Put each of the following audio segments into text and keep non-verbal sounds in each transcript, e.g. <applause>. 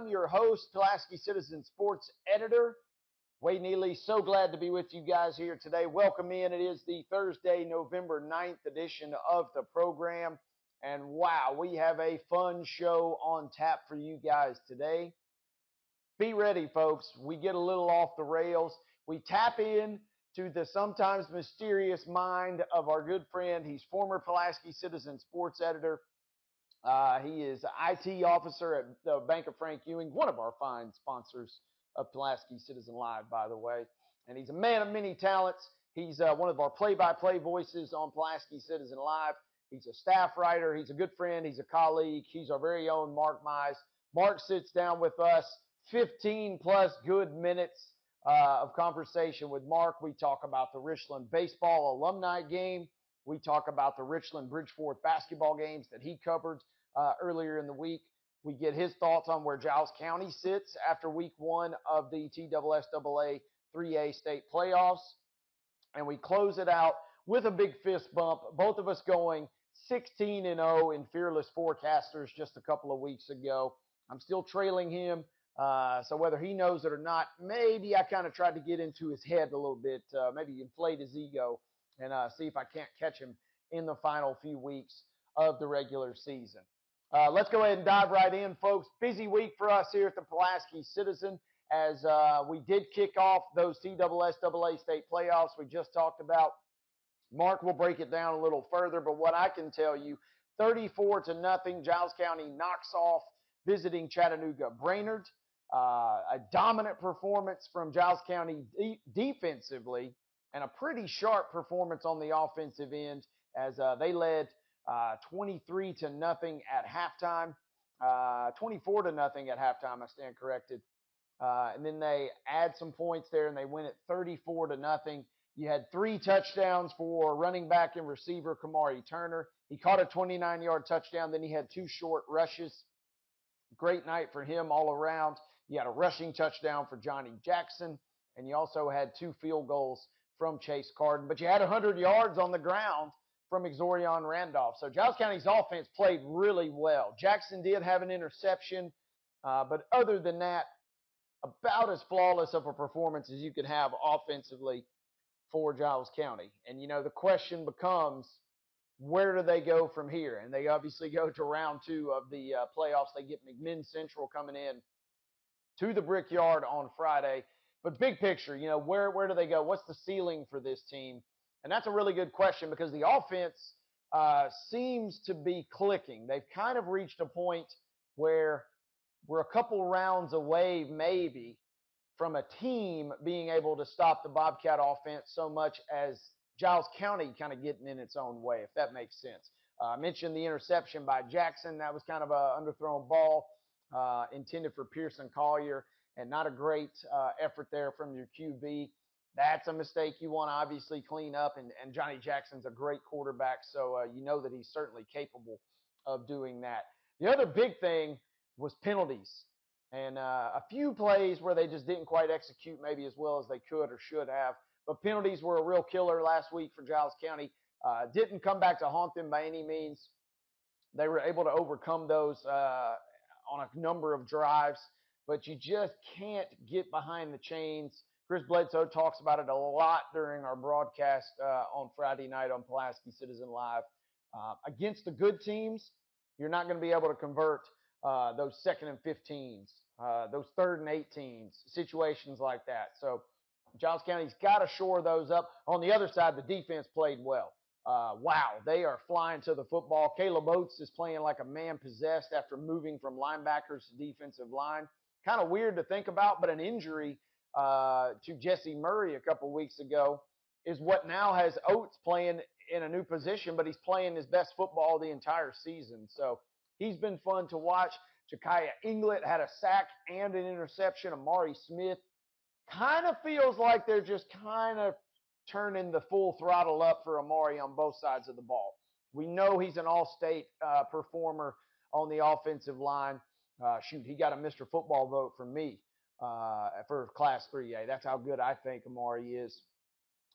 I'm your host, Pulaski Citizen Sports Editor. Wade Neely, so glad to be with you guys here today. Welcome in. It is the Thursday, November 9th edition of the program. And wow, we have a fun show on tap for you guys today. Be ready, folks. We get a little off the rails. We tap in to the sometimes mysterious mind of our good friend. He's former Pulaski Citizen sports editor. Uh, he is IT officer at the Bank of Frankewing, one of our fine sponsors of Pulaski Citizen Live, by the way. And he's a man of many talents. He's uh, one of our play-by-play voices on Pulaski Citizen Live. He's a staff writer. He's a good friend. He's a colleague. He's our very own Mark Mize. Mark sits down with us 15 plus good minutes uh, of conversation with Mark. We talk about the Richland baseball alumni game. We talk about the Richland Bridgeforth basketball games that he covered uh, earlier in the week. We get his thoughts on where Giles County sits after week one of the TSSAA 3A state playoffs. And we close it out with a big fist bump. Both of us going 16 and 0 in Fearless Forecasters just a couple of weeks ago. I'm still trailing him. Uh, so whether he knows it or not, maybe I kind of tried to get into his head a little bit, uh, maybe inflate his ego and uh, see if I can't catch him in the final few weeks of the regular season. Uh, let's go ahead and dive right in, folks. Busy week for us here at the Pulaski Citizen as uh, we did kick off those TSSAA state playoffs we just talked about. Mark will break it down a little further, but what I can tell you, 34 to nothing, Giles County knocks off visiting Chattanooga Brainerd. Uh, a dominant performance from Giles County de- defensively, and a pretty sharp performance on the offensive end as uh, they led uh, 23 to nothing at halftime, uh, 24 to nothing at halftime. I stand corrected. Uh, and then they add some points there, and they win it 34 to nothing. You had three touchdowns for running back and receiver Kamari Turner. He caught a 29 yard touchdown. Then he had two short rushes. Great night for him all around. You had a rushing touchdown for Johnny Jackson, and you also had two field goals from Chase Carden. But you had 100 yards on the ground from Exorion Randolph. So Giles County's offense played really well. Jackson did have an interception, uh, but other than that, about as flawless of a performance as you could have offensively for Giles County. And, you know, the question becomes where do they go from here? And they obviously go to round two of the uh, playoffs. They get McMinn Central coming in to the Brickyard on Friday. But big picture, you know, where, where do they go? What's the ceiling for this team? And that's a really good question because the offense uh, seems to be clicking. They've kind of reached a point where we're a couple rounds away, maybe, from a team being able to stop the Bobcat offense so much as Giles County kind of getting in its own way, if that makes sense. Uh, I mentioned the interception by Jackson. That was kind of a underthrown ball uh, intended for Pearson Collier, and not a great uh, effort there from your QB. That's a mistake you want to obviously clean up, and, and Johnny Jackson's a great quarterback, so uh, you know that he's certainly capable of doing that. The other big thing was penalties and uh, a few plays where they just didn't quite execute maybe as well as they could or should have. But penalties were a real killer last week for Giles County. Uh, didn't come back to haunt them by any means. They were able to overcome those uh, on a number of drives, but you just can't get behind the chains. Chris Bledsoe talks about it a lot during our broadcast uh, on Friday night on Pulaski Citizen Live. Uh, against the good teams, you're not going to be able to convert uh, those second and 15s, uh, those third and 18s, situations like that. So Giles County's got to shore those up. On the other side, the defense played well. Uh, wow, they are flying to the football. Caleb Oates is playing like a man possessed after moving from linebackers to defensive line. Kind of weird to think about, but an injury uh, to Jesse Murray a couple weeks ago is what now has Oates playing in a new position, but he's playing his best football the entire season. So he's been fun to watch. Jakaya Inglet had a sack and an interception. Amari Smith kind of feels like they're just kind of turning the full throttle up for Amari on both sides of the ball. We know he's an all-state uh, performer on the offensive line. Uh, shoot, he got a Mr. Football vote from me uh, for Class 3A. That's how good I think Amari is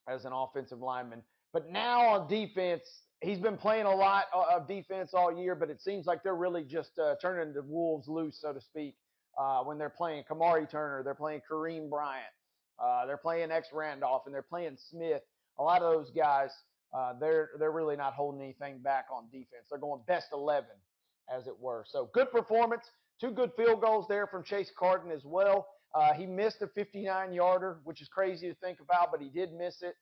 as an offensive lineman. But now on defense, he's been playing a lot of defense all year, but it seems like they're really just uh, turning the wolves loose, so to speak, uh, when they're playing Kamari Turner, they're playing Kareem Bryant, uh, they're playing X Randolph, and they're playing Smith. A lot of those guys, uh, they're they're really not holding anything back on defense. They're going best 11, as it were. So good performance. Two good field goals there from Chase Carden as well. Uh, he missed a 59 yarder, which is crazy to think about, but he did miss it.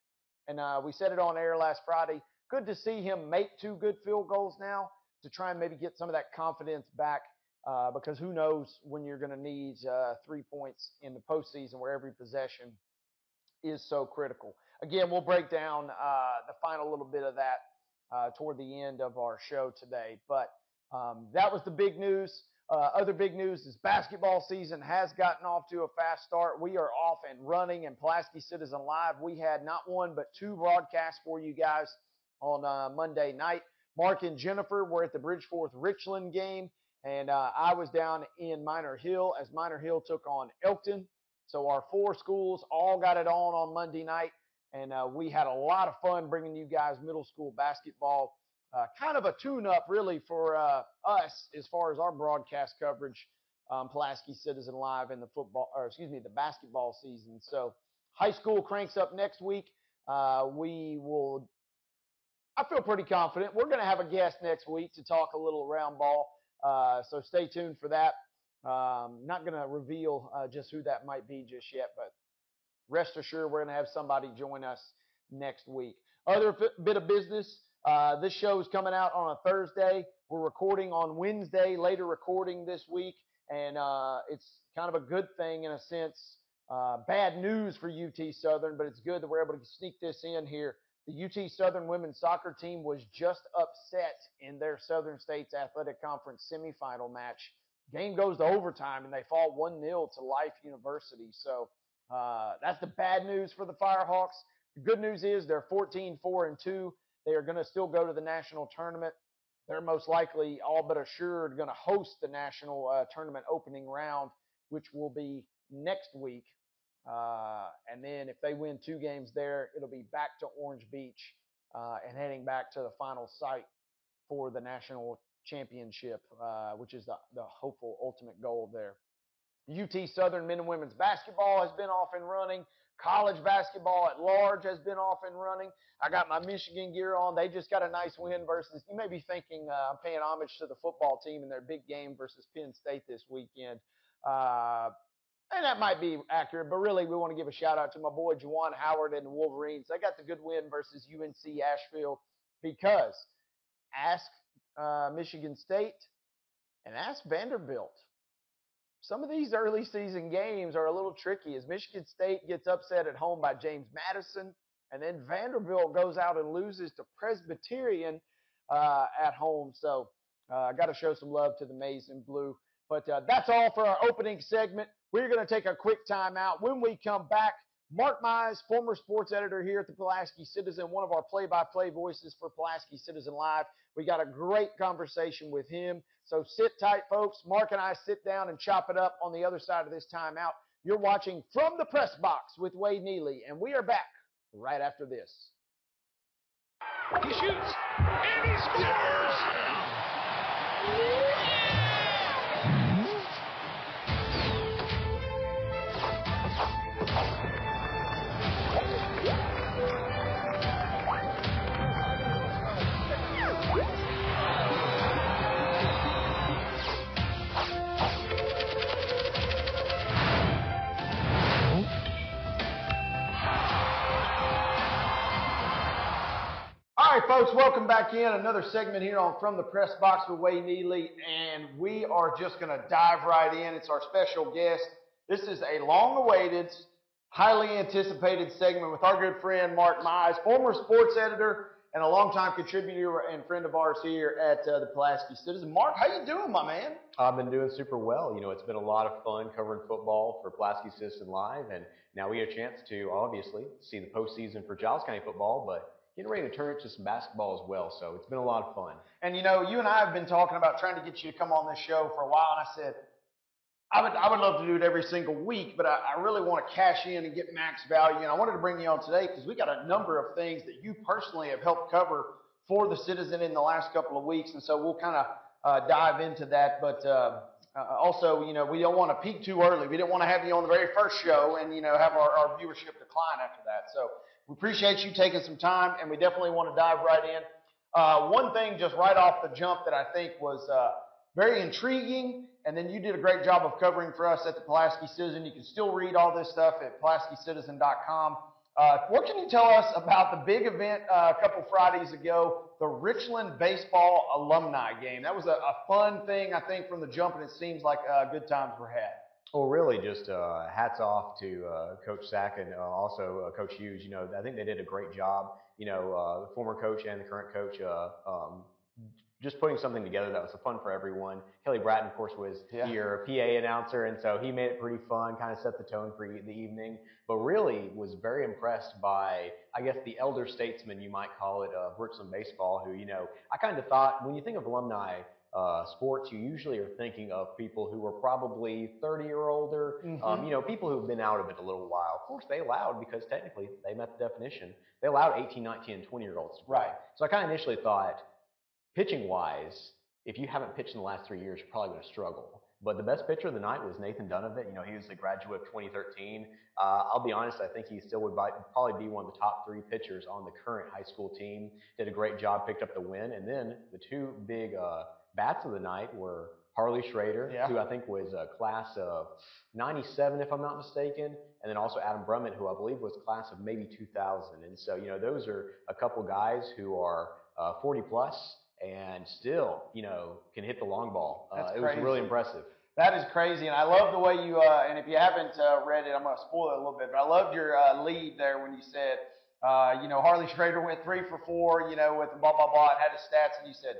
And uh, we said it on air last Friday. Good to see him make two good field goals now to try and maybe get some of that confidence back uh, because who knows when you're going to need uh, three points in the postseason where every possession is so critical. Again, we'll break down uh, the final little bit of that uh, toward the end of our show today. But um, that was the big news. Uh, other big news is basketball season has gotten off to a fast start. We are off and running in Pulaski Citizen Live. We had not one but two broadcasts for you guys on uh, Monday night. Mark and Jennifer were at the Bridgeforth Richland game, and uh, I was down in Minor Hill as Minor Hill took on Elkton. So our four schools all got it on on Monday night, and uh, we had a lot of fun bringing you guys middle school basketball uh, kind of a tune-up really for uh, us as far as our broadcast coverage, um, Pulaski Citizen Live in the football, or excuse me, the basketball season. So high school cranks up next week. Uh, we will. I feel pretty confident. We're going to have a guest next week to talk a little round ball. Uh, so stay tuned for that. Um, not going to reveal uh, just who that might be just yet, but rest assured we're going to have somebody join us next week. Other bit of business. Uh, this show is coming out on a Thursday. We're recording on Wednesday, later recording this week, and uh, it's kind of a good thing in a sense. Uh, bad news for UT Southern, but it's good that we're able to sneak this in here. The UT Southern women's soccer team was just upset in their Southern States Athletic Conference semifinal match. Game goes to overtime, and they fall 1 0 to Life University. So uh, that's the bad news for the Firehawks. The good news is they're 14 4 and 2 they are going to still go to the national tournament. They're most likely all but assured going to host the national uh, tournament opening round, which will be next week. Uh, and then if they win two games there, it'll be back to Orange Beach uh, and heading back to the final site for the national championship, uh, which is the, the hopeful ultimate goal there. UT Southern men and women's basketball has been off and running. College basketball at large has been off and running. I got my Michigan gear on. They just got a nice win versus, you may be thinking uh, I'm paying homage to the football team in their big game versus Penn State this weekend. Uh, and that might be accurate, but really we want to give a shout out to my boy Juwan Howard and the Wolverines. They got the good win versus UNC Asheville because ask uh, Michigan State and ask Vanderbilt some of these early season games are a little tricky as Michigan State gets upset at home by James Madison, and then Vanderbilt goes out and loses to Presbyterian uh, at home. So uh, I got to show some love to the Maize and Blue. But uh, that's all for our opening segment. We're going to take a quick timeout. When we come back, Mark Mize, former sports editor here at the Pulaski Citizen, one of our play-by-play voices for Pulaski Citizen Live. We got a great conversation with him. So sit tight, folks. Mark and I sit down and chop it up on the other side of this timeout. You're watching From the Press Box with Wade Neely, and we are back right after this. He shoots, and he scores! Right, folks, welcome back in. Another segment here on From the Press Box with Wade Neely, and we are just going to dive right in. It's our special guest. This is a long-awaited, highly anticipated segment with our good friend Mark Mize, former sports editor and a longtime contributor and friend of ours here at uh, the Pulaski Citizen. Mark, how you doing, my man? I've been doing super well. You know, it's been a lot of fun covering football for Pulaski Citizen Live, and now we get a chance to obviously see the postseason for Giles County football, but getting ready to turn it to some basketball as well. So it's been a lot of fun. And you know, you and I have been talking about trying to get you to come on this show for a while, and I said, I would, I would love to do it every single week, but I, I really want to cash in and get max value. And I wanted to bring you on today because we got a number of things that you personally have helped cover for the Citizen in the last couple of weeks, and so we'll kind of uh, dive into that. But uh, uh, also, you know, we don't want to peak too early. We didn't want to have you on the very first show and you know have our, our viewership decline after that. So we appreciate you taking some time, and we definitely want to dive right in. Uh, one thing just right off the jump that I think was uh, very intriguing, and then you did a great job of covering for us at the Pulaski Citizen. You can still read all this stuff at PulaskiCitizen.com. Uh, what can you tell us about the big event uh, a couple Fridays ago, the Richland Baseball Alumni Game? That was a, a fun thing, I think, from the jump, and it seems like uh, good times were had. Well, really, just uh, hats off to uh, Coach Sack and uh, also uh, Coach Hughes. You know, I think they did a great job. You know, uh, the former coach and the current coach, uh, um, just putting something together that was fun for everyone. Kelly Bratton, of course, was Yeah. your PA announcer, and so he made it pretty fun, kind of set the tone for the evening. But really, was very impressed by, I guess, the elder statesman you might call it of Richland baseball. Who, you know, I kind of thought when you think of alumni uh, sports, you usually are thinking of people who are probably 30 or older. Um, Mhm. you know, people who've been out of it a little while. Of course, they allowed because technically they met the definition. They allowed 18, 19, and 20 year olds to play. Right. So I kind of initially thought, pitching wise, if you haven't pitched in the last three years, you're probably going to struggle. But the best pitcher of the night was Nathan Dunovit. You know, he was the graduate of 2013. Uh, I'll be honest, I think he still would bi- probably be one of the top three pitchers on the current high school team. Did a great job, picked up the win. And then the two big uh, bats of the night were Harley Schrader, Yeah. who I think was a class of 97, if I'm not mistaken, and then also Adam Brummett, who I believe was class of maybe 2000. And so, you know, those are a couple guys who are uh, 40 plus and still, you know, can hit the long ball. Uh, it was really impressive. That is crazy, and I love the way you. Uh, and if you haven't uh, read it, I'm going to spoil it a little bit. But I loved your uh, lead there when you said, uh, you know, Harley Schrader went three for four, you know, with blah blah blah, and had his stats, and you said,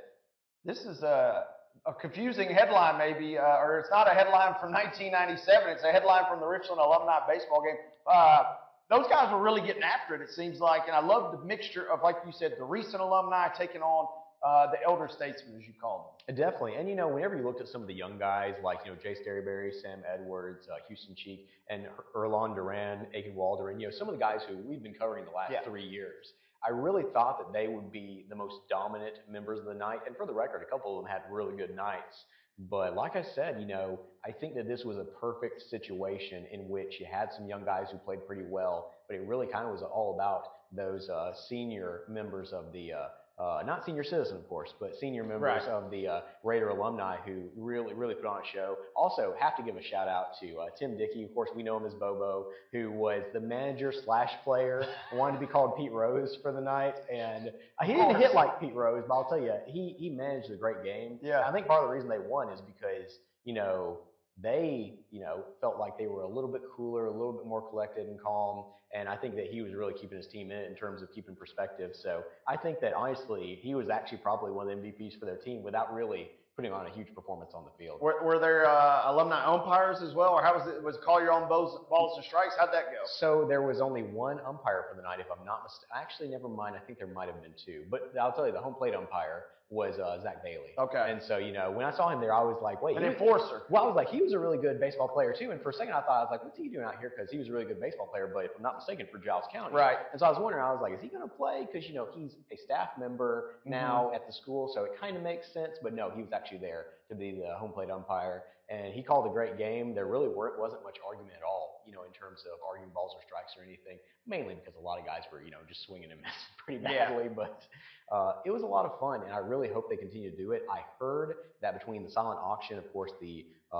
this is a, a confusing headline, maybe, uh, or it's not a headline from 1997. It's a headline from the Richland alumni baseball game. Uh, those guys were really getting after it. It seems like, and I love the mixture of, like you said, the recent alumni taking on uh, the elder statesmen, as you called them. Uh, Definitely. And, you know, whenever you looked at some of the young guys like, you know, Jay Sterryberry, Sam Edwards, uh, Houston Cheek, and Er- Erlon Duran, Aiken Walder, and, you know, some of the guys who we've been covering the last Yeah. three years, I really thought that they would be the most dominant members of the night. And for the record, a couple of them had really good nights. But like I said, you know, I think that this was a perfect situation in which you had some young guys who played pretty well, but it really kind of was all about those uh, senior members of the uh, uh, not senior citizen, of course, but senior members Right. of the uh, Raider alumni who really, really put on a show. Also, have to give a shout out to uh, Tim Dickey. Of course, we know him as Bobo, who was the manager slash player, <laughs> wanted to be called Pete Rose for the night, and uh, he didn't hit like Pete Rose, but I'll tell you, he he managed a great game. Yeah. I think part of the reason they won is because you know they, you know, felt like they were a little bit cooler, a little bit more collected and calm. And I think that he was really keeping his team in it in terms of keeping perspective. So I think that honestly, he was actually probably one of the MVPs for their team without really putting on a huge performance on the field. Were, were there uh, alumni umpires as well, or how was it? Was it call your own balls, balls and strikes? How'd that go? So there was only one umpire for the night, if I'm not mistaken. Actually, never mind. I think there might have been two. But I'll tell you, the home plate umpire was uh, Zach Bailey. Okay. And so, you know, when I saw him there, I was like, wait, An enforcer. Well, I was like, he was a really good baseball player too. And for a second, I thought I was like, what's he doing out here? Because he was a really good baseball player, but if I'm not mistaken, for Giles County. Right. And so I was wondering, I was like, is he going to play? Because you know he's a staff member now at the school, so it kind of makes sense. But no, he was actually there to be the home plate umpire, and he called a great game. There really weren't, wasn't much argument at all, you know, in terms of arguing balls or strikes or anything. Mainly because a lot of guys were, you know, just swinging and <laughs> missing pretty Yeah. badly. But uh, it was a lot of fun, and I really hope they continue to do it. I heard that between the silent auction, of course, the uh,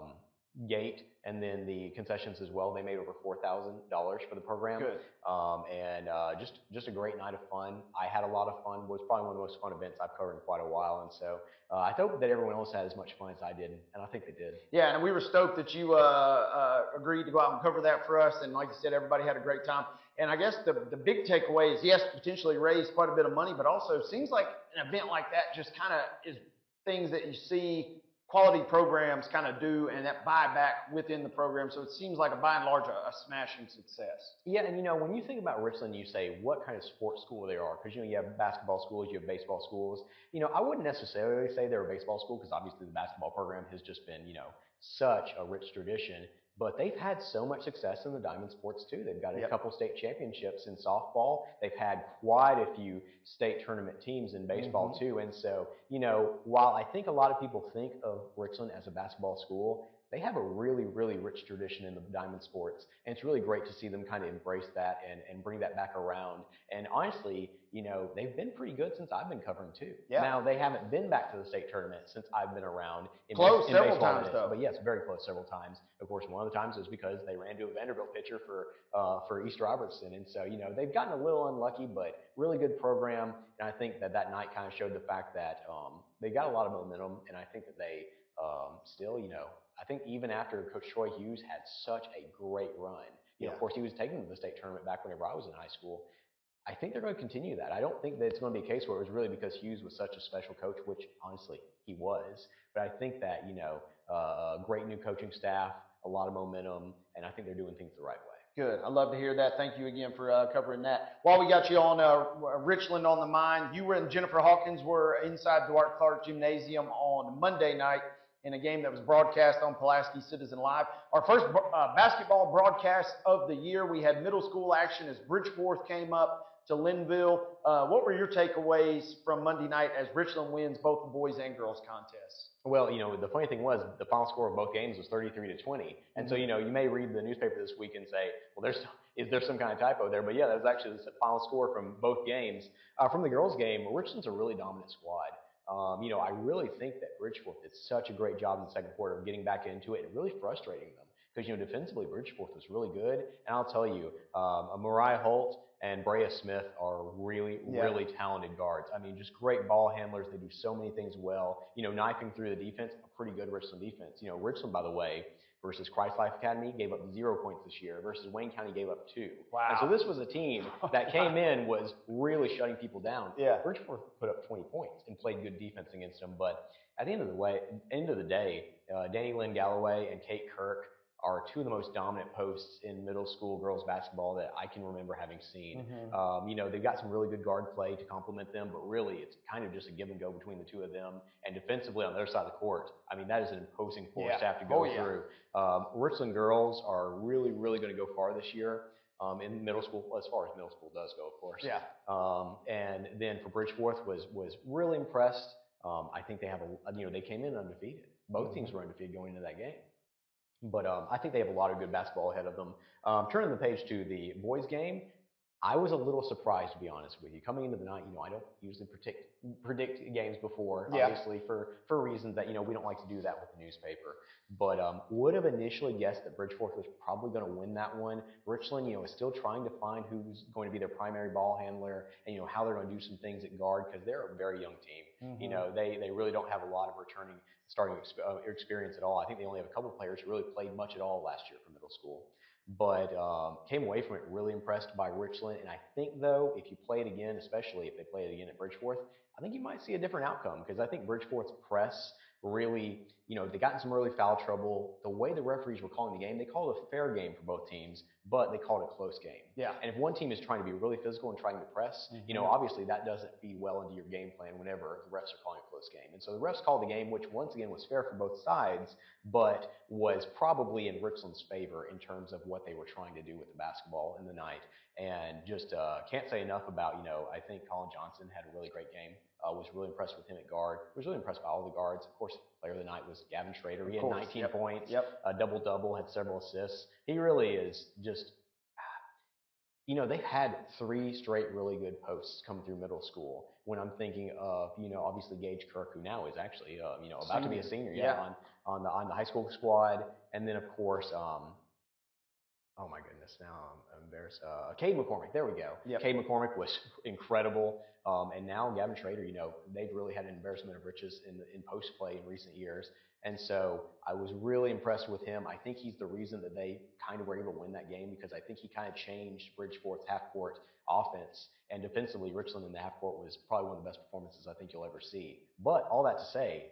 um, gate, and then the concessions as well, they made over four thousand dollars for the program. Um, and uh, just just a great night of fun. I had a lot of fun. It Was probably one of the most fun events I've covered in quite a while. And so uh, I hope that everyone else had as much fun as I did, and I think they did. Yeah, and we were stoked that you uh, uh, agreed to go out and cover that for us. And like you said, everybody had a great time. And I guess the, the big takeaway is yes, potentially raise quite a bit of money, but also seems like an event like that just kind of is things that you see quality programs kind of do and that buyback within the program. So it seems like a by and large a, a smashing success. Yeah, and you know when you think about Richland, you say what kind of sports school they are because you know you have basketball schools, you have baseball schools. You know I wouldn't necessarily say they're a baseball school because obviously the basketball program has just been you know such a rich tradition. But they've had so much success in the diamond sports too. They've got a Yep. couple state championships in softball. They've had quite a few state tournament teams in baseball Mhm. too. And so, you know, while I think a lot of people think of Richland as a basketball school, they have a really, really rich tradition in the diamond sports. And it's really great to see them kind of embrace that and, and bring that back around. And honestly, you know, they've been pretty good since I've been covering too. Yeah. Now, they haven't been back to the state tournament since I've been around. In Close base- in several times, though. But yes, very close several times. Of course, one of the times was because they ran to a Vanderbilt pitcher for uh, for East Robertson, and so you know they've gotten a little unlucky, but really good program. And I think that that night kind of showed the fact that um, they got a lot of momentum, and I think that they um, still, you know, I think even after Coach Troy Hughes had such a great run, you know, Yeah. of course he was taking to the state tournament back whenever I was in high school. I think they're going to continue that. I don't think that it's going to be a case where it was really because Hughes was such a special coach, which honestly he was. But I think that you know, uh, great new coaching staff, a lot of momentum, and I think they're doing things the right way. Good. I love to hear that. Thank you again for uh, covering that. While we got you on uh, Richland on the mind, you and Jennifer Hawkins were inside Duarte Clark Gymnasium on Monday night in a game that was broadcast on Pulaski Citizen Live. Our first uh, basketball broadcast of the year. We had middle school action as Bridgeforth came up to Lynnville. Uh, what were your takeaways from Monday night as Richland wins both the boys and girls contests? Well, you know, the funny thing was the final score of both games was 33 to 20. And so, you know, you may read the newspaper this week and say, well, there's is there some kind of typo there? But yeah, that was actually the final score from both games. Uh, from the girls' game, Richland's a really dominant squad. Um, you know, I really think that Bridgeforth did such a great job in the second quarter of getting back into it and really frustrating them. Because, you know, defensively, Bridgeforth was really good. And I'll tell you, um, Mariah Holt and Brea Smith are really, Yeah. really talented guards. I mean, just great ball handlers. They do so many things well. You know, knifing through the defense, a pretty good Richland defense. You know, Richland, by the way, versus Christ Life Academy gave up zero points this year versus Wayne County gave up two. Wow. And so this was a team that came in was really shutting people down. Yeah. Bridgeforth put up 20 points and played good defense against them. But at the end of the way, end of the day, uh, Danny Lynn Galloway and Kate Kirk are two of the most dominant posts in middle school girls basketball that I can remember having seen. Mhm. Um, you know, they've got some really good guard play to complement them, but really it's kind of just a give and go between the two of them. And defensively on their side of the court, I mean, that is an imposing force Yeah. to have to go Oh, yeah. through. Um, Richland girls are really, really going to go far this year. Um, in middle school, as far as middle school does go, of course. Yeah. Um, and then for Bridgeforth was was really impressed. Um, I think they have a you know they came in undefeated. Both Mm-hmm. teams were undefeated going into that game. But um, I think they have a lot of good basketball ahead of them. Um, turning the page to the boys game, I was a little surprised to be honest with you. Coming into the night, you know, I don't usually predict predict games before, Yeah. obviously for for reasons that you know we don't like to do that with the newspaper. But um, would have initially guessed that Bridgeforth was probably going to win that one. Richland, you know, is still trying to find who's going to be their primary ball handler and you know how they're going to do some things at guard because they're a very young team. You Mhm. know, they they really don't have a lot of returning starting exp- uh, experience at all. I think they only have a couple of players who really played much at all last year for middle school. But um, came away from it really impressed by Richland. And I think, though, if you play it again, especially if they play it again at Bridgeforth, I think you might see a different outcome because I think Bridgeforth's press really, you know, they got in some early foul trouble. The way the referees were calling the game, they called it a fair game for both teams, but they called it a close game. Yeah. And if one team is trying to be really physical and trying to press, you know, obviously that doesn't feed well into your game plan whenever the refs are calling a close game. And so the refs called the game, which once again was fair for both sides, but was probably in Richland's favor in terms of what they were trying to do with the basketball in the night. And just uh, can't say enough about, you know, I think Colin Johnson had a really great game. Uh, was really impressed with him at guard. Was really impressed by all the guards. Of course, player of the night was Gavin Schrader. He had course, 19 yep, points, Yep. a double double, had several assists. He really is just <sighs> you know, they've had three straight really good posts come through middle school. When I'm thinking of, you know, obviously Gage Kirk, who now is actually, uh, you know, about to be a senior, yeah, Yeah. on on the on the high school squad, and then of course, um, oh my goodness, now I'm embarrassed. Uh, Cade McCormick, there we go. Yep. Cade McCormick was <laughs> incredible, um, and now Gavin Schrader, you know, they've really had an embarrassment of riches in the, in post play in recent years. And so I was really impressed with him. I think he's the reason that they kind of were able to win that game because I think he kind of changed Bridgeforth's half court offense. And defensively, Richland in the half court was probably one of the best performances I think you'll ever see. But all that to say,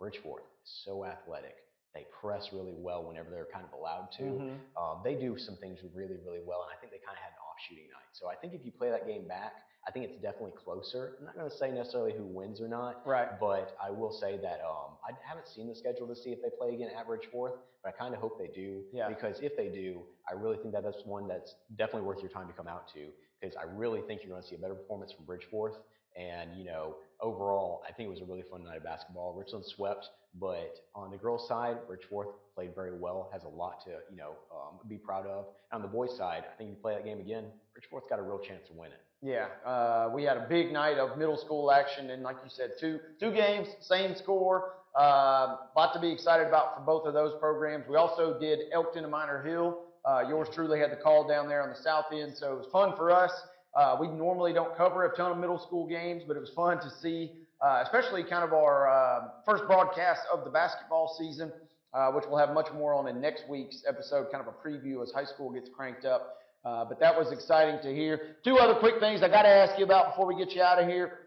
Bridgeforth is so athletic. They press really well whenever they're kind of allowed to. Mhm. Um, they do some things really, really well, and I think they kind of had an off shooting night. So I think if you play that game back, I think it's definitely closer. I'm not going to say necessarily who wins or not, Right. but I will say that um, I haven't seen the schedule to see if they play again at Bridgeforth, but I kind of hope they do. Yeah. Because if they do, I really think that that's one that's definitely worth your time to come out to because I really think you're going to see a better performance from Bridgeforth. And, you know, overall, I think it was a really fun night of basketball. Richland swept, but on the girls' side, Bridgeforth played very well, has a lot to, you know, um, be proud of. And on the boys' side, I think you play that game again, Bridgeforth's got a real chance to win it. Yeah, uh, we had a big night of middle school action, and like you said, two two games, same score. Uh, lot to be excited about for both of those programs. We also did Elkton and Minor Hill. Uh, yours truly had the call down there on the south end, so it was fun for us. Uh, we normally don't cover a ton of middle school games, but it was fun to see, uh, especially kind of our uh, first broadcast of the basketball season, uh, which we'll have much more on in next week's episode, kind of a preview as high school gets cranked up. Uh, but that was exciting to hear. Two other quick things I got to ask you about before we get you out of here.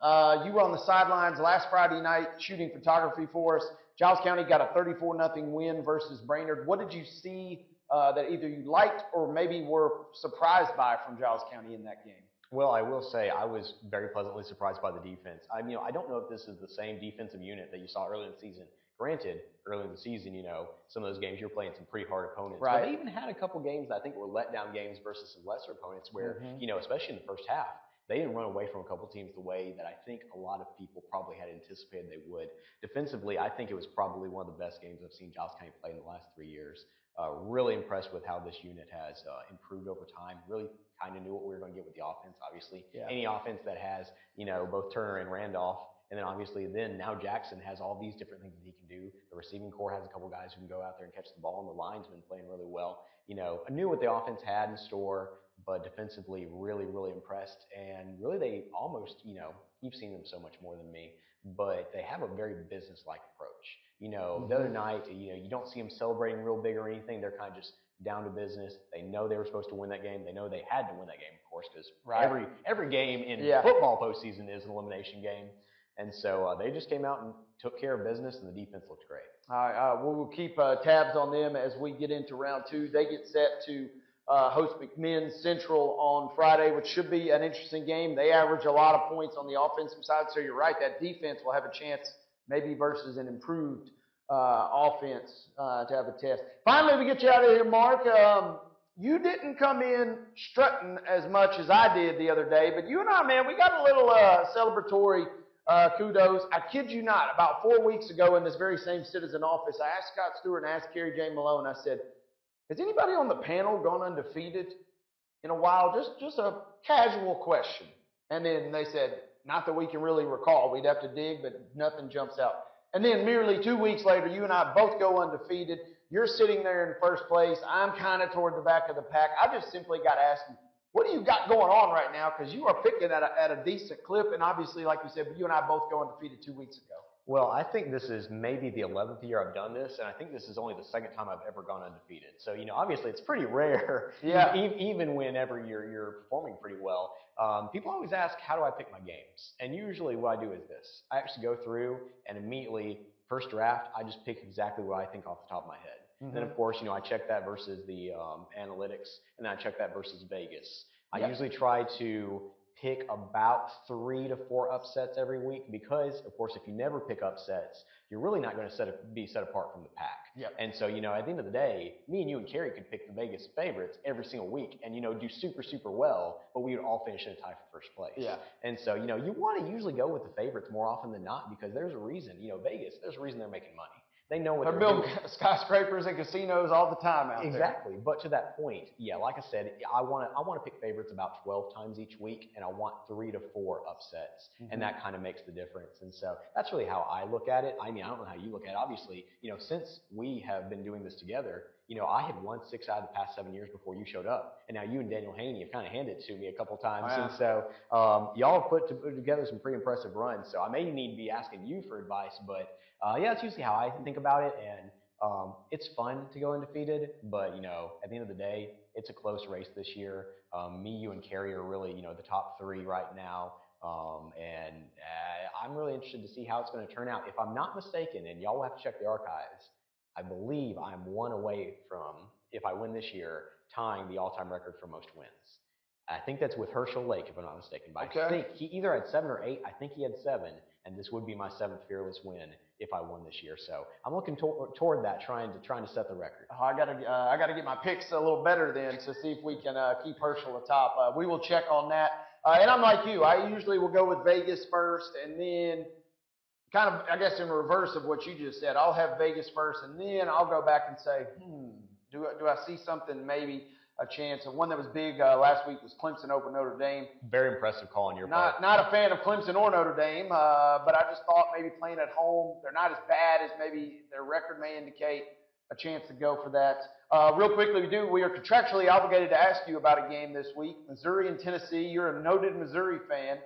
Uh, you were on the sidelines last Friday night shooting photography for us. Giles County got a 34 0 win versus Brainerd. What did you see uh, that either you liked or maybe were surprised by from Giles County in that game? Well, I will say I was very pleasantly surprised by the defense. I, you know, I don't know if this is the same defensive unit that you saw earlier in the season. Granted, early in the season, you know, some of those games you're playing some pretty hard opponents. Right. But they even had a couple games that I think were letdown games versus some lesser opponents where, Mhm. you know, especially in the first half, they didn't run away from a couple teams the way that I think a lot of people probably had anticipated they would. Defensively, I think it was probably one of the best games I've seen Giles County play in the last three years. Uh, really impressed with how this unit has uh, improved over time. Really kind of knew what we were going to get with the offense. Obviously, Yeah. any offense that has you know both Turner and Randolph, and then obviously then now Jackson has all these different things that he can do. The receiving core has a couple guys who can go out there and catch the ball, and the line's been playing really well. You know, I knew what the offense had in store, but defensively, really, really impressed. And really, they almost, you know, you've seen them so much more than me, but they have a very business-like approach. You know, the other night, you know, you don't see them celebrating real big or anything. They're kind of just down to business. They know they were supposed to win that game. They know they had to win that game, of course, because Right. every every game in Yeah. football postseason is an elimination game. And so uh, they just came out and took care of business, and the defense looked great. All right, uh, we will keep uh, tabs on them as we get into round two. They get set to uh, host McMinn Central on Friday, which should be an interesting game. They average a lot of points on the offensive side, so you're right. That defense will have a chance, maybe versus an improved uh, offense, uh, to have a test. Finally, we get you out of here, Mark. Um, you didn't come in strutting as much as I did the other day, but you and I, man, we got a little uh, celebratory uh, kudos. I kid you not, about four weeks ago in this very same citizen office, I asked Scott Stewart and I asked Carrie Jane Malone, I said, has anybody on the panel gone undefeated in a while? Just, just a casual question. And then they said, not that we can really recall. We'd have to dig, but nothing jumps out. And then merely two weeks later, you and I both go undefeated. You're sitting there in first place. I'm kind of toward the back of the pack. I just simply got to ask you, what do you got going on right now? Because you are picking at a, at a decent clip, and obviously, like you said, you and I both go undefeated two weeks ago. Well, I think this is maybe the 11th year I've done this, and I think this is only the second time I've ever gone undefeated. So, you know, obviously it's pretty rare, <laughs> Yeah. e- even whenever you're, you're performing pretty well. Um, people always ask, how do I pick my games? And usually what I do is this. I actually go through and immediately, first draft, I just pick exactly what I think off the top of my head. And then, of course, you know, I check that versus the um, analytics, and then I check that versus Vegas. I Yep. usually try to pick about three to four upsets every week because, of course, if you never pick upsets, you're really not going to set a, be set apart from the pack. Yep. And so, you know, at the end of the day, me and you and Carrie could pick the Vegas favorites every single week and, you know, do super, super well, but we would all finish in a tie for first place. Yeah. And so, you know, you want to usually go with the favorites more often than not because there's a reason, you know, Vegas, there's a reason they're making money. They know what They're they're building doing. <laughs> skyscrapers and casinos all the time out there. Exactly. But to that point, yeah, like I said, I want to I want to pick favorites about 12 times each week, and I want three to four upsets, Mhm. and that kind of makes the difference. And so that's really how I look at it. I mean, I don't know how you look at it. Obviously, you know, since we have been doing this together, you know, I had won six out of the past seven years before you showed up, and now you and Daniel Haney have kind of handed it to me a couple times, Wow. and so um, y'all have put, to, put together some pretty impressive runs. So I may need to be asking you for advice, but uh, yeah, that's usually how I think about it, and um, it's fun to go undefeated, but you know, at the end of the day, it's a close race this year. Um, me, you, and Carrie are really, you know, the top three right now. Um, and uh, I'm really interested to see how it's going to turn out. If I'm not mistaken, and y'all will have to check the archives, I believe I'm one away from, if I win this year, tying the all-time record for most wins. I think that's with Herschel Lake, if I'm not mistaken. But Okay. I think he either had seven or eight. I think he had seven, and this would be my seventh fearless win if I won this year. So I'm looking to- toward that, trying to trying to set the record. Oh, I gotta, uh, I gotta get my picks a little better then to see if we can uh, keep Herschel atop. Uh, we will check on that. Uh, and I'm like you. I usually will go with Vegas first, and then kind of, I guess, in reverse of what you just said. I'll have Vegas first, and then I'll go back and say, hmm, do do I see something maybe a chance? And one that was big uh, last week was Clemson over Notre Dame. Very impressive call on your Not part. not a fan of Clemson or Notre Dame, uh, but I just thought maybe playing at home, they're not as bad as maybe their record may indicate. A chance to go for that. Uh, real quickly, we do. We are contractually obligated to ask you about a game this week, Missouri and Tennessee. You're a noted Missouri fan.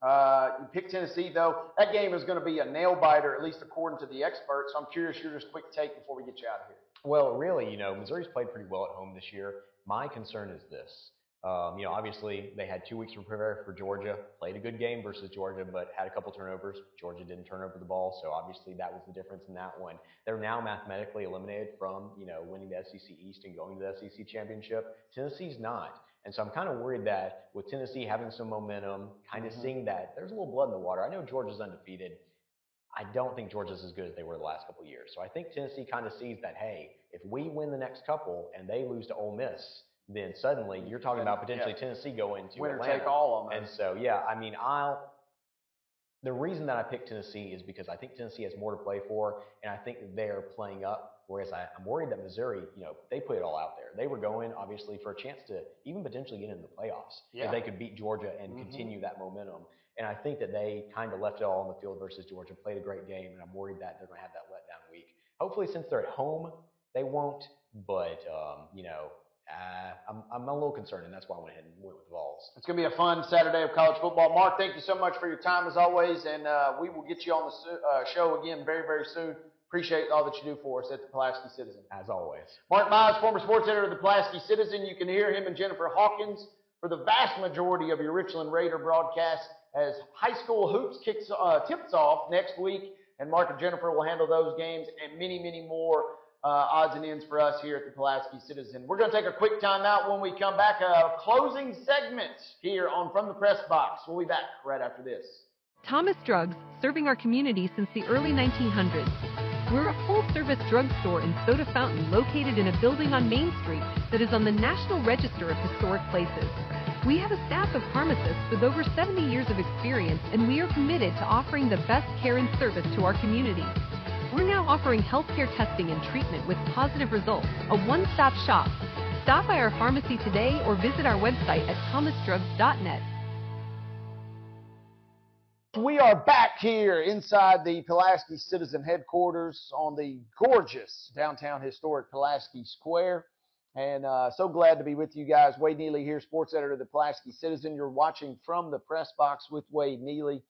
Uh, you pick Tennessee though. That game is going to be a nail biter, at least according to the experts. So I'm curious your just quick take before we get you out of here. Well, really, you know, Missouri's played pretty well at home this year. My concern is this. Um, you know, obviously they had two weeks to prepare for Georgia, played a good game versus Georgia, but had a couple turnovers. Georgia didn't turn over the ball, so obviously that was the difference in that one. They're now mathematically eliminated from, you know, winning the SEC East and going to the SEC championship. Tennessee's not. And so I'm kind of worried that with Tennessee having some momentum, kind of Mhm. seeing that there's a little blood in the water. I know Georgia's undefeated. I don't think Georgia's as good as they were the last couple of years. So I think Tennessee kind of sees that, hey, if we win the next couple and they lose to Ole Miss, then suddenly you're talking about potentially yeah. Tennessee going to Winner Atlanta. take all on And so, yeah, I mean, I'll. The reason that I picked Tennessee is because I think Tennessee has more to play for, and I think they're playing up. Whereas I, I'm worried that Missouri, you know, they put it all out there. They were going obviously for a chance to even potentially get into the playoffs Yeah. if they could beat Georgia and Mhm. continue that momentum. And I think that they kind of left it all on the field versus Georgia, played a great game, and I'm worried that they're going to have that letdown week. Hopefully, since they're at home, they won't. But um, you know, uh, I'm I'm a little concerned, and that's why I went ahead and went with the Vols. It's going to be a fun Saturday of college football. Mark, thank you so much for your time as always, and uh, we will get you on the uh, show again very, very soon. Appreciate all that you do for us at the Pulaski Citizen. As always. Mark Mize, former sports editor of the Pulaski Citizen. You can hear him and Jennifer Hawkins for the vast majority of your Richland Raider broadcast as high school hoops kicks uh, tips off next week, and Mark and Jennifer will handle those games and many, many more uh, odds and ends for us here at the Pulaski Citizen. We're going to take a quick timeout when we come back. A closing segment here on From the Press Box. We'll be back right after this. Thomas Drugs, serving our community since the early 1900s. We're a full service drugstore in Soda Fountain located in a building on Main Street that is on the National Register of Historic Places. We have a staff of pharmacists with over 70 years of experience, and we are committed to offering the best care and service to our community. We're now offering healthcare testing and treatment with positive results, a one stop shop. Stop by our pharmacy today or visit our website at thomasdrugs.net. We are back here inside the Pulaski Citizen headquarters on the gorgeous downtown historic Pulaski Square. And uh, so glad to be with you guys. Wade Neely here, sports editor of the Pulaski Citizen. You're watching from the press box with Wade Neely.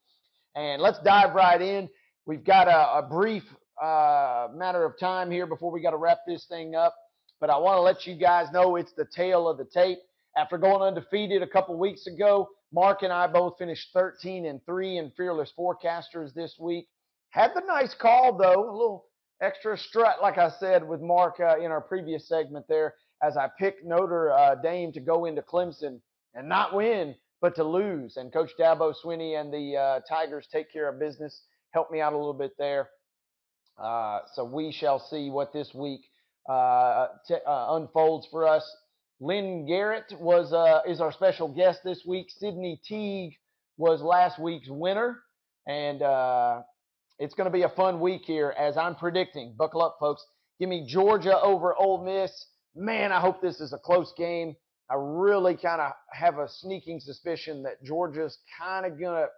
And let's dive right in. We've got a, a brief uh, matter of time here before we got to wrap this thing up. But I want to let you guys know it's the tail of the tape. After going undefeated a couple weeks ago, Mark and I both finished 13 and 3 in Fearless Forecasters this week. Had the nice call, though, a little extra strut, like I said with Mark uh, in our previous segment there, as I picked Notre uh, Dame to go into Clemson and not win, but to lose. And Coach Dabo Swinney and the uh, Tigers take care of business. Help me out a little bit there. Uh, so we shall see what this week uh, t- uh, unfolds for us. Lynn Garrett was uh, is our special guest this week. Sydney Teague was last week's winner, and uh, it's going to be a fun week here as I'm predicting. Buckle up, folks. Give me Georgia over Ole Miss. Man, I hope this is a close game. I really kind of have a sneaking suspicion that Georgia's kind of going to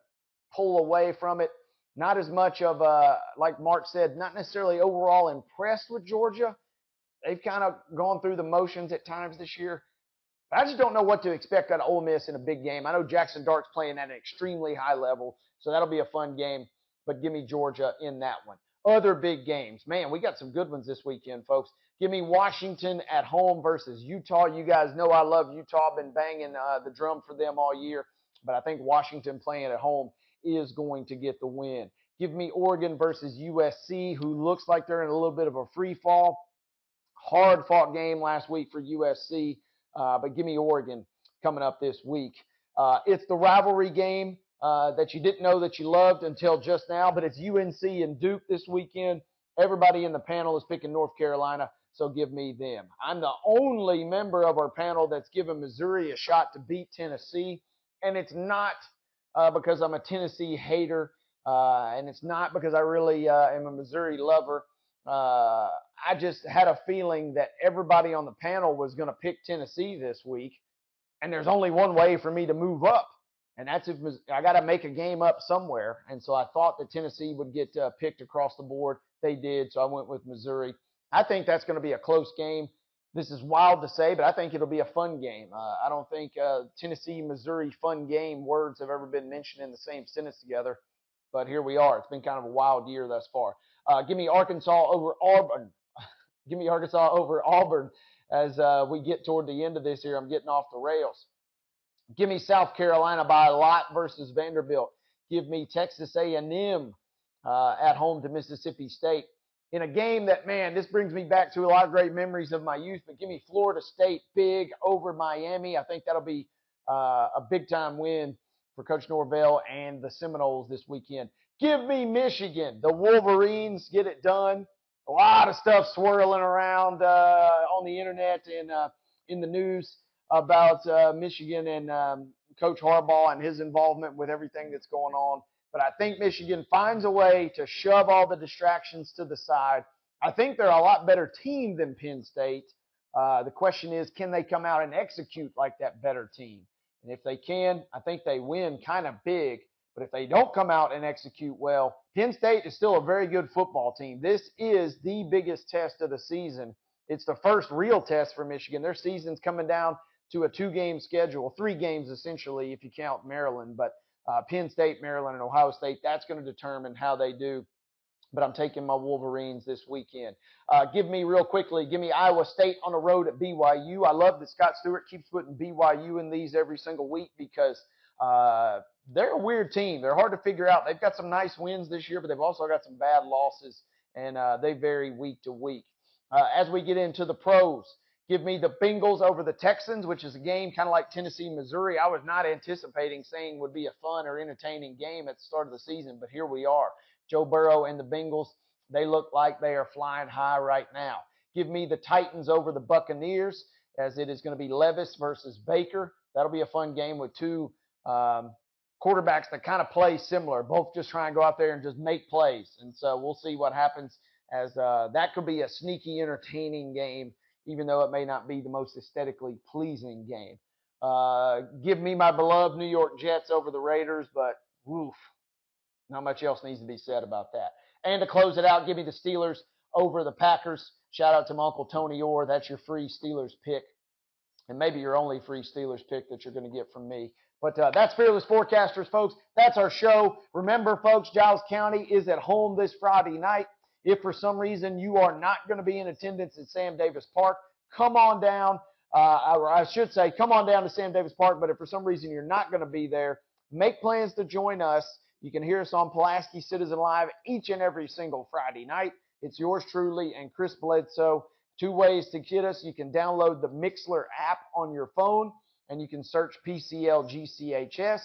pull away from it. Not as much of a, like Mark said, not necessarily overall impressed with Georgia they've kind of gone through the motions at times this year. But I just don't know what to expect out of Ole Miss in a big game. I know Jaxson Dart's playing at an extremely high level, so that'll be a fun game. But give me Georgia in that one. Other big games, man, we got some good ones this weekend, folks. Give me Washington at home versus Utah. You guys know I love Utah. Been banging uh, the drum for them all year, but I think Washington playing at home is going to get the win. Give me Oregon versus USC, who looks like they're in a little bit of a free fall hard fought game last week for USC, uh, but give me Oregon coming up this week. Uh, it's the rivalry game uh, that you didn't know that you loved until just now, but it's UNC and Duke this weekend. Everybody in the panel is picking North Carolina, so give me them. I'm the only member of our panel that's given Missouri a shot to beat Tennessee, and it's not uh, because I'm a Tennessee hater, uh, and it's not because I really uh, am a Missouri lover. Uh, I just had a feeling that everybody on the panel was going to pick Tennessee this week, and there's only one way for me to move up, and that's if I got to make a game up somewhere. And so I thought that Tennessee would get uh, picked across the board. They did, so I went with Missouri. I think that's going to be a close game. This is wild to say, but I think it'll be a fun game. Uh, I don't think uh, Tennessee, Missouri, fun game words have ever been mentioned in the same sentence together. But here we are. It's been kind of a wild year thus far. Uh, give me Arkansas over Auburn. <laughs> give me Arkansas over Auburn as uh, we get toward the end of this here. I'm getting off the rails. Give me South Carolina by a lot versus Vanderbilt. Give me Texas A&M uh, at home to Mississippi State in a game that, man, this brings me back to a lot of great memories of my youth. But give me Florida State big over Miami. I think that'll be uh, a big time win for Coach Norvell and the Seminoles this weekend. Give me Michigan. The Wolverines get it done. A lot of stuff swirling around uh, on the internet and uh, in the news about uh, Michigan and um, Coach Harbaugh and his involvement with everything that's going on. But I think Michigan finds a way to shove all the distractions to the side. I think they're a lot better team than Penn State. Uh, the question is, can they come out and execute like that better team? And if they can, I think they win kind of big. But if they don't come out and execute well, Penn State is still a very good football team. This is the biggest test of the season. It's the first real test for Michigan. Their season's coming down to a two game schedule, three games essentially if you count Maryland. But uh, Penn State, Maryland, and Ohio State, that's going to determine how they do. But I'm taking my Wolverines this weekend. Uh, give me real quickly, give me Iowa State on the road at BYU. I love that Scott Stewart keeps putting BYU in these every single week because uh, they're a weird team. They're hard to figure out. They've got some nice wins this year, but they've also got some bad losses, and uh, they vary week to week. Uh, as we get into the pros, Give me the Bengals over the Texans, which is a game kind of like Tennessee, Missouri. I was not anticipating saying would be a fun or entertaining game at the start of the season, but here we are. Joe Burrow and the Bengals, they look like they are flying high right now. Give me the Titans over the Buccaneers, as it is going to be Levis versus Baker. That'll be a fun game with two um, quarterbacks that kind of play similar, both just try and go out there and just make plays. And so we'll see what happens as uh, that could be a sneaky, entertaining game even though it may not be the most aesthetically pleasing game. Uh, give me my beloved New York Jets over the Raiders, but woof, not much else needs to be said about that. And to close it out, give me the Steelers over the Packers. Shout out to my Uncle Tony Orr. That's your free Steelers pick. And maybe your only free Steelers pick that you're going to get from me. But uh, that's Fearless Forecasters, folks. That's our show. Remember, folks, Giles County is at home this Friday night. If for some reason you are not going to be in attendance at Sam Davis Park, come on down. Uh, I should say, come on down to Sam Davis Park. But if for some reason you're not going to be there, make plans to join us. You can hear us on Pulaski Citizen Live each and every single Friday night. It's yours truly and Chris Bledsoe. Two ways to get us. You can download the Mixlr app on your phone and you can search PCLGCHS,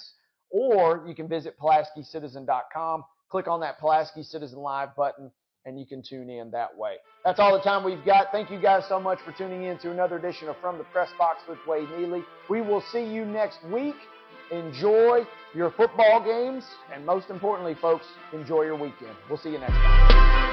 or you can visit PulaskiCitizen.com. Click on that Pulaski Citizen Live button and you can tune in that way. That's all the time we've got. Thank you guys so much for tuning in to another edition of From the Press Box with Wade Neely. We will see you next week. Enjoy your football games, and most importantly, folks, enjoy your weekend. We'll see you next time.